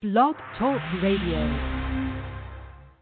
Blog Talk Radio.